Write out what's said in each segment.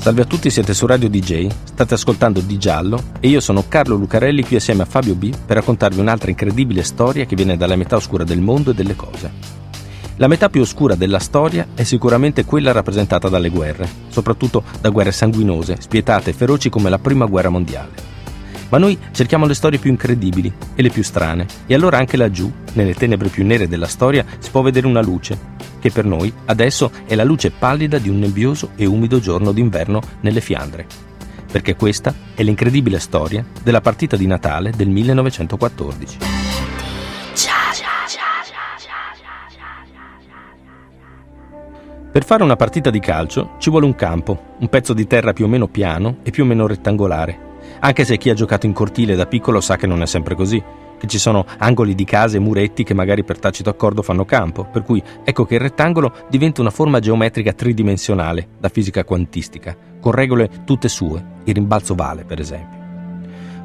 Salve a tutti, siete su Radio DJ, state ascoltando Di Giallo e io sono Carlo Lucarelli qui assieme a Fabio B per raccontarvi un'altra incredibile storia che viene dalla metà oscura del mondo e delle cose. La metà più oscura della storia è sicuramente quella rappresentata dalle guerre, soprattutto da guerre sanguinose, spietate e feroci come la Prima Guerra Mondiale. Ma noi cerchiamo le storie più incredibili e le più strane, e allora anche laggiù, nelle tenebre più nere della storia, si può vedere una luce, che per noi adesso è la luce pallida di un nebbioso e umido giorno d'inverno nelle Fiandre. Perché questa è l'incredibile storia della partita di Natale del 1914. Per fare una partita di calcio ci vuole un campo, un pezzo di terra più o meno piano e più o meno rettangolare, anche se chi ha giocato in cortile da piccolo sa che non è sempre così, che ci sono angoli di case e muretti che magari per tacito accordo fanno campo, per cui ecco che il rettangolo diventa una forma geometrica tridimensionale, da fisica quantistica, con regole tutte sue, il rimbalzo vale per esempio.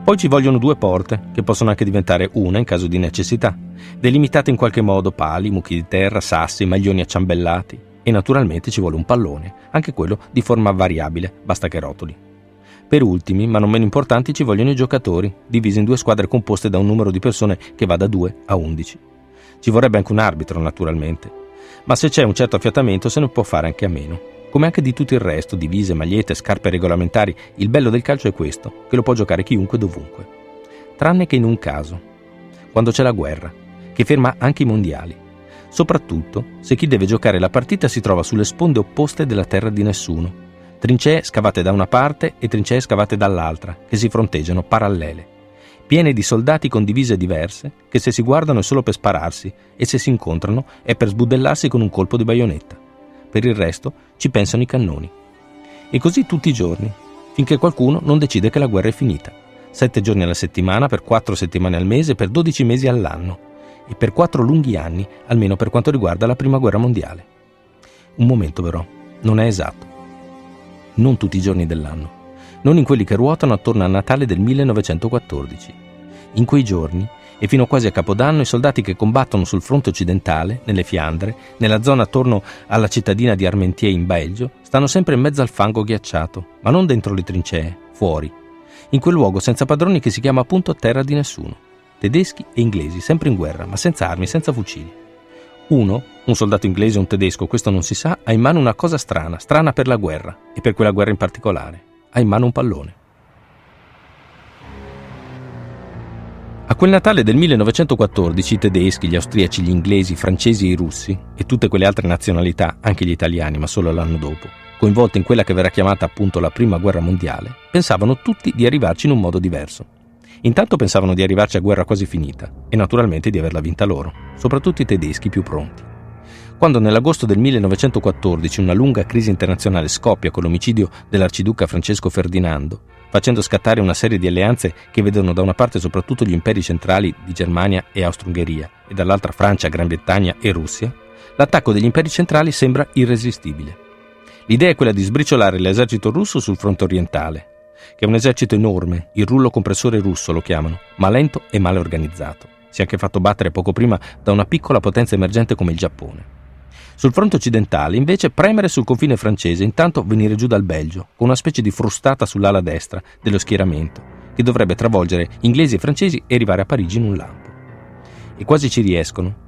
Poi ci vogliono due porte, che possono anche diventare una in caso di necessità, delimitate in qualche modo pali, mucchi di terra, sassi, maglioni acciambellati, e naturalmente ci vuole un pallone, anche quello di forma variabile, basta che rotoli. Per ultimi, ma non meno importanti, ci vogliono i giocatori, divisi in due squadre composte da un numero di persone che va da 2 a 11. Ci vorrebbe anche un arbitro, naturalmente, ma se c'è un certo affiatamento se ne può fare anche a meno. Come anche di tutto il resto, divise, magliette, scarpe regolamentari, il bello del calcio è questo, che lo può giocare chiunque dovunque. Tranne che in un caso, quando c'è la guerra, che ferma anche i mondiali. Soprattutto se chi deve giocare la partita si trova sulle sponde opposte della terra di nessuno. Trincee scavate da una parte e trincee scavate dall'altra, che si fronteggiano parallele. Piene di soldati con divise diverse, che se si guardano è solo per spararsi e se si incontrano è per sbudellarsi con un colpo di baionetta. Per il resto ci pensano i cannoni. E così tutti i giorni, finché qualcuno non decide che la guerra è finita. Sette giorni alla settimana, per quattro settimane al mese, per dodici mesi all'anno e per quattro lunghi anni, almeno per quanto riguarda la Prima Guerra Mondiale. Un momento però, non è esatto. Non tutti i giorni dell'anno, non in quelli che ruotano attorno a Natale del 1914. In quei giorni, e fino quasi a Capodanno, i soldati che combattono sul fronte occidentale, nelle Fiandre, nella zona attorno alla cittadina di Armentier in Belgio, stanno sempre in mezzo al fango ghiacciato, ma non dentro le trincee, fuori, in quel luogo senza padroni che si chiama appunto terra di nessuno tedeschi e inglesi, sempre in guerra, ma senza armi, senza fucili. Uno, un soldato inglese o un tedesco, questo non si sa, ha in mano una cosa strana, strana per la guerra, e per quella guerra in particolare. Ha in mano un pallone. A quel Natale del 1914 i tedeschi, gli austriaci, gli inglesi, i francesi e i russi, e tutte quelle altre nazionalità, anche gli italiani, ma solo l'anno dopo, coinvolte in quella che verrà chiamata appunto la Prima Guerra Mondiale, pensavano tutti di arrivarci in un modo diverso. Intanto pensavano di arrivarci a guerra quasi finita e naturalmente di averla vinta loro, soprattutto i tedeschi più pronti. Quando nell'agosto del 1914 una lunga crisi internazionale scoppia con l'omicidio dell'arciduca Francesco Ferdinando, facendo scattare una serie di alleanze che vedono da una parte soprattutto gli imperi centrali di Germania e Austro-Ungheria e dall'altra Francia, Gran Bretagna e Russia, l'attacco degli imperi centrali sembra irresistibile. L'idea è quella di sbriciolare l'esercito russo sul fronte orientale, che è un esercito enorme, il rullo compressore russo lo chiamano, ma lento e male organizzato. Si è anche fatto battere poco prima da una piccola potenza emergente come il Giappone. Sul fronte occidentale, invece, premere sul confine francese, intanto venire giù dal Belgio, con una specie di frustata sull'ala destra dello schieramento, che dovrebbe travolgere inglesi e francesi e arrivare a Parigi in un lampo. E quasi ci riescono.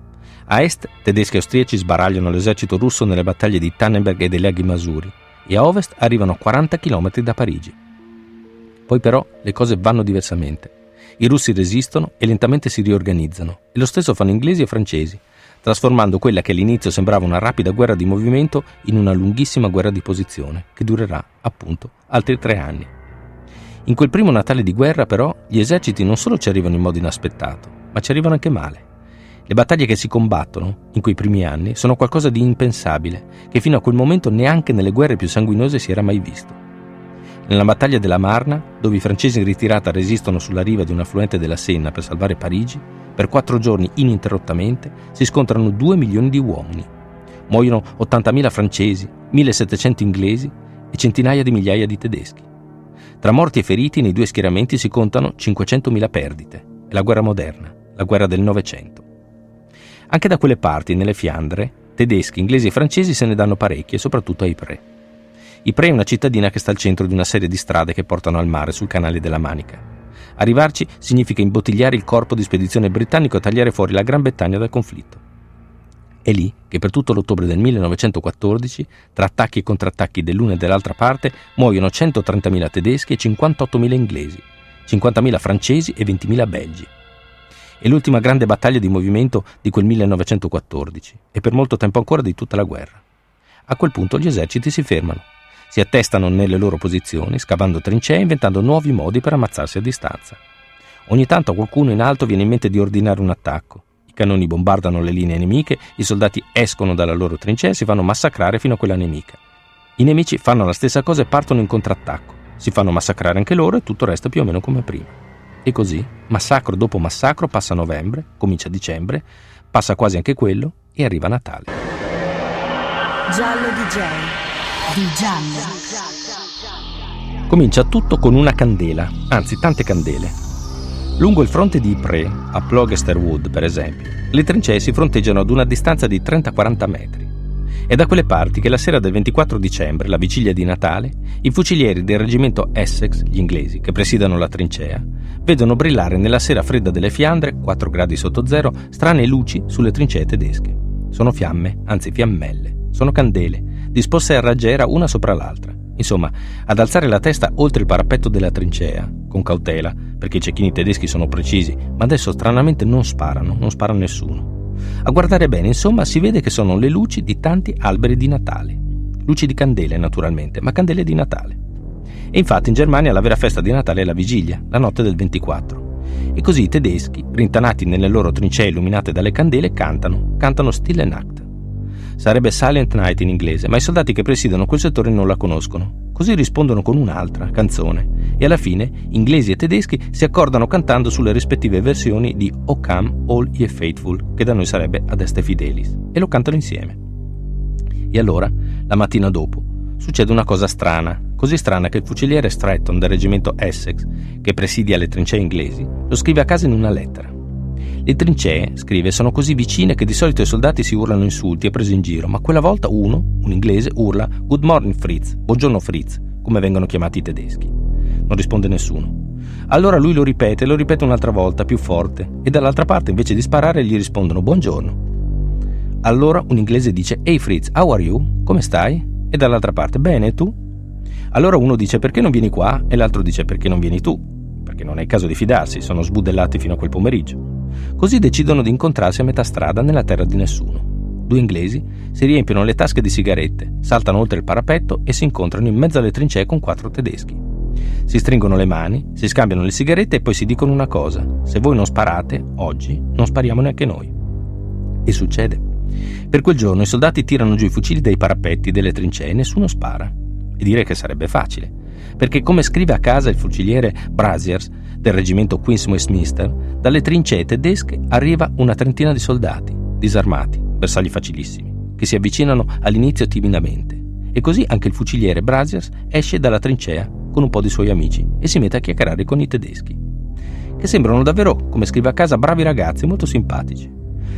A est, tedeschi e austriaci sbaragliano l'esercito russo nelle battaglie di Tannenberg e dei laghi Masuri, e a ovest arrivano a 40 km da Parigi. Poi però le cose vanno diversamente. I russi resistono e lentamente si riorganizzano, e lo stesso fanno inglesi e francesi, trasformando quella che all'inizio sembrava una rapida guerra di movimento in una lunghissima guerra di posizione, che durerà, appunto, altri tre anni. In quel primo Natale di guerra, però, gli eserciti non solo ci arrivano in modo inaspettato, ma ci arrivano anche male. Le battaglie che si combattono, in quei primi anni, sono qualcosa di impensabile, che fino a quel momento neanche nelle guerre più sanguinose si era mai visto. Nella battaglia della Marna, dove i francesi in ritirata resistono sulla riva di un affluente della Senna per salvare Parigi, per quattro giorni ininterrottamente si scontrano 2 milioni di uomini. Muoiono 80.000 francesi, 1.700 inglesi e centinaia di migliaia di tedeschi. Tra morti e feriti nei due schieramenti si contano 500.000 perdite. È la guerra moderna, la guerra del Novecento. Anche da quelle parti, nelle Fiandre, tedeschi, inglesi e francesi se ne danno parecchie, soprattutto a Ypres. Ypres è una cittadina che sta al centro di una serie di strade che portano al mare sul canale della Manica. Arrivarci significa imbottigliare il corpo di spedizione britannico e tagliare fuori la Gran Bretagna dal conflitto. È lì che per tutto l'ottobre del 1914, tra attacchi e contrattacchi dell'una e dell'altra parte, muoiono 130.000 tedeschi e 58.000 inglesi, 50.000 francesi e 20.000 belgi. È l'ultima grande battaglia di movimento di quel 1914 e per molto tempo ancora di tutta la guerra. A quel punto gli eserciti si fermano si attestano nelle loro posizioni, scavando trincee e inventando nuovi modi per ammazzarsi a distanza. Ogni tanto a qualcuno in alto viene in mente di ordinare un attacco. I cannoni bombardano le linee nemiche, i soldati escono dalla loro trincea e si fanno massacrare fino a quella nemica. I nemici fanno la stessa cosa e partono in contrattacco. Si fanno massacrare anche loro e tutto resta più o meno come prima. E così, massacro dopo massacro, passa novembre, comincia dicembre, passa quasi anche quello e arriva Natale. Giallo DJ Comincia tutto con una candela, anzi tante candele. Lungo il fronte di Ypres, a Plogester Wood per esempio, le trincee si fronteggiano ad una distanza di 30-40 metri. È da quelle parti che la sera del 24 dicembre, la vigilia di Natale, i fucilieri del reggimento Essex, gli inglesi, che presidiano la trincea, vedono brillare nella sera fredda delle Fiandre, 4 gradi sotto zero, strane luci sulle trincee tedesche. Sono fiamme, anzi fiammelle, sono candele, disposte a raggiera una sopra l'altra. Insomma, ad alzare la testa oltre il parapetto della trincea, con cautela, perché i cecchini tedeschi sono precisi, ma adesso stranamente non sparano, non spara nessuno. A guardare bene, insomma, si vede che sono le luci di tanti alberi di Natale. Luci di candele, naturalmente, ma candele di Natale. E infatti in Germania la vera festa di Natale è la vigilia, la notte del 24. E così i tedeschi, rintanati nelle loro trincee illuminate dalle candele, cantano, cantano Stille Nacht. Sarebbe Silent Night in inglese, ma i soldati che presidono quel settore non la conoscono. Così rispondono con un'altra canzone e alla fine inglesi e tedeschi si accordano cantando sulle rispettive versioni di O Come All Ye Faithful, che da noi sarebbe Ad Este Fidelis, e lo cantano insieme. E allora, la mattina dopo, succede una cosa strana, così strana che il fuciliere Stratton del reggimento Essex, che presidia le trincee inglesi, lo scrive a casa in una lettera. Le trincee, scrive, sono così vicine che di solito i soldati si urlano insulti e presi in giro, ma quella volta uno, un inglese, urla Good morning Fritz, buongiorno Fritz, come vengono chiamati i tedeschi. Non risponde nessuno. Allora lui lo ripete lo ripete un'altra volta, più forte, e dall'altra parte invece di sparare gli rispondono buongiorno. Allora un inglese dice Ehi Fritz, how are you? Come stai? E dall'altra parte, bene, tu? Allora uno dice perché non vieni qua? E l'altro dice perché non vieni tu? Perché non è il caso di fidarsi, sono sbudellati fino a quel pomeriggio. Così decidono di incontrarsi a metà strada nella terra di nessuno. Due inglesi si riempiono le tasche di sigarette, saltano oltre il parapetto e si incontrano in mezzo alle trincee con quattro tedeschi. Si stringono le mani, si scambiano le sigarette e poi si dicono una cosa: se voi non sparate, oggi non spariamo neanche noi. E succede. Per quel giorno i soldati tirano giù i fucili dai parapetti delle trincee e nessuno spara. E direi che sarebbe facile, perché come scrive a casa il fuciliere Braziers, del reggimento Queen's Westminster, dalle trincee tedesche arriva una trentina di soldati, disarmati, bersagli facilissimi, che si avvicinano all'inizio timidamente. E così anche il fuciliere Braziers esce dalla trincea con un po' di suoi amici e si mette a chiacchierare con i tedeschi, che sembrano davvero, come scrive a casa, bravi ragazzi molto simpatici.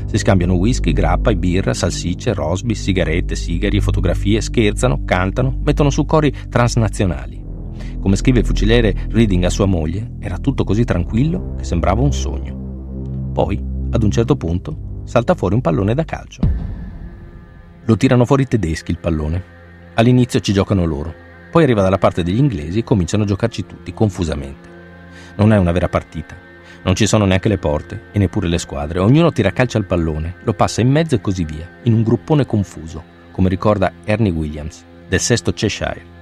Si scambiano whisky, grappa, birra, salsicce, rosbi, sigarette, sigari, fotografie, scherzano, cantano, mettono su cori transnazionali. Come scrive il fuciliere Reading a sua moglie, era tutto così tranquillo che sembrava un sogno. Poi, ad un certo punto, salta fuori un pallone da calcio. Lo tirano fuori i tedeschi il pallone. All'inizio ci giocano loro, poi arriva dalla parte degli inglesi e cominciano a giocarci tutti, confusamente. Non è una vera partita. Non ci sono neanche le porte e neppure le squadre. Ognuno tira calcio al pallone, lo passa in mezzo e così via, in un gruppone confuso, come ricorda Ernie Williams, del sesto Cheshire.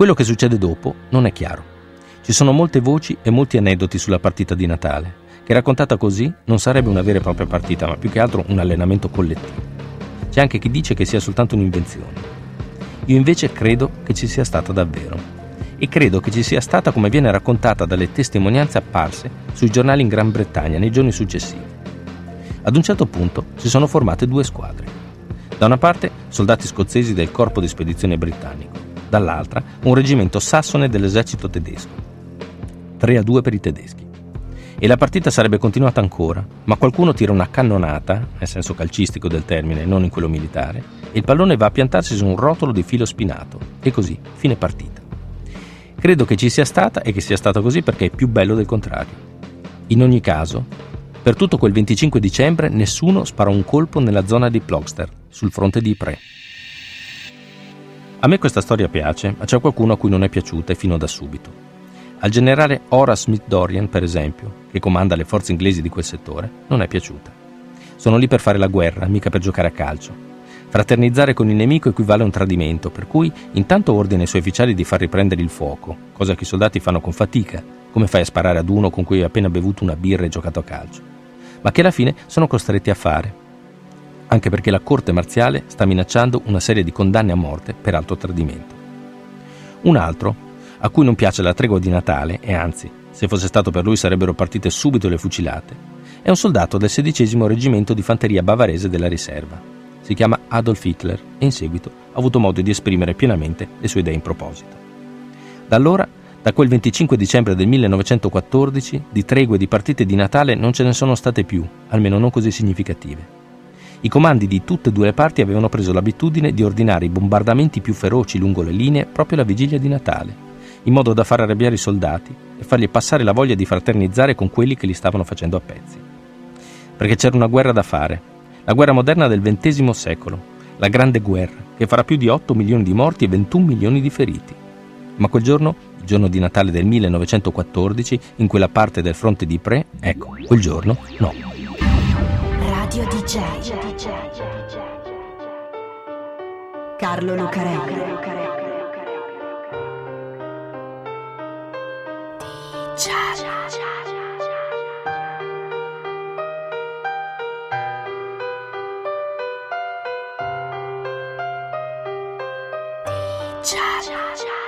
Quello che succede dopo non è chiaro. Ci sono molte voci e molti aneddoti sulla partita di Natale, che raccontata così non sarebbe una vera e propria partita, ma più che altro un allenamento collettivo. C'è anche chi dice che sia soltanto un'invenzione. Io invece credo che ci sia stata davvero. e credo che ci sia stata come viene raccontata dalle testimonianze apparse sui giornali in Gran Bretagna nei giorni successivi. Ad un certo punto si sono formate due squadre. Da una parte soldati scozzesi del corpo di spedizione britannico, dall'altra un reggimento sassone dell'esercito tedesco. 3 a 2 per i tedeschi. E la partita sarebbe continuata ancora, ma qualcuno tira una cannonata, nel senso calcistico del termine, non in quello militare, e il pallone va a piantarsi su un rotolo di filo spinato. E così, fine partita. Credo che ci sia stata e che sia stata così perché è più bello del contrario. In ogni caso, per tutto quel 25 dicembre nessuno sparò un colpo nella zona di Plogster, sul fronte di Ypres. A me questa storia piace, ma c'è qualcuno a cui non è piaciuta e fino da subito. Al generale Horace Smith Dorian, per esempio, che comanda le forze inglesi di quel settore, non è piaciuta. Sono lì per fare la guerra, mica per giocare a calcio. Fraternizzare con il nemico equivale a un tradimento, per cui intanto ordina ai suoi ufficiali di far riprendere il fuoco, cosa che i soldati fanno con fatica, come fai a sparare ad uno con cui hai appena bevuto una birra e giocato a calcio, ma che alla fine sono costretti a fare, anche perché la corte marziale sta minacciando una serie di condanne a morte per alto tradimento. Un altro, a cui non piace la tregua di Natale, e anzi, se fosse stato per lui sarebbero partite subito le fucilate, è un soldato del sedicesimo reggimento di fanteria bavarese della riserva, si chiama Adolf Hitler e in seguito ha avuto modo di esprimere pienamente le sue idee in proposito. Da allora, da quel 25 dicembre del 1914, di tregue e di partite di Natale non ce ne sono state più, almeno non così significative. I comandi di tutte e due le parti avevano preso l'abitudine di ordinare i bombardamenti più feroci lungo le linee proprio la vigilia di Natale, in modo da far arrabbiare i soldati e fargli passare la voglia di fraternizzare con quelli che li stavano facendo a pezzi. Perché c'era una guerra da fare la guerra moderna del XX secolo, la Grande Guerra, che farà più di 8 milioni di morti e 21 milioni di feriti. Ma quel giorno, il giorno di Natale del 1914, in quella parte del fronte di Ypres, ecco, quel giorno no. Radio DJ. Carlo Lucarelli. DJ. cha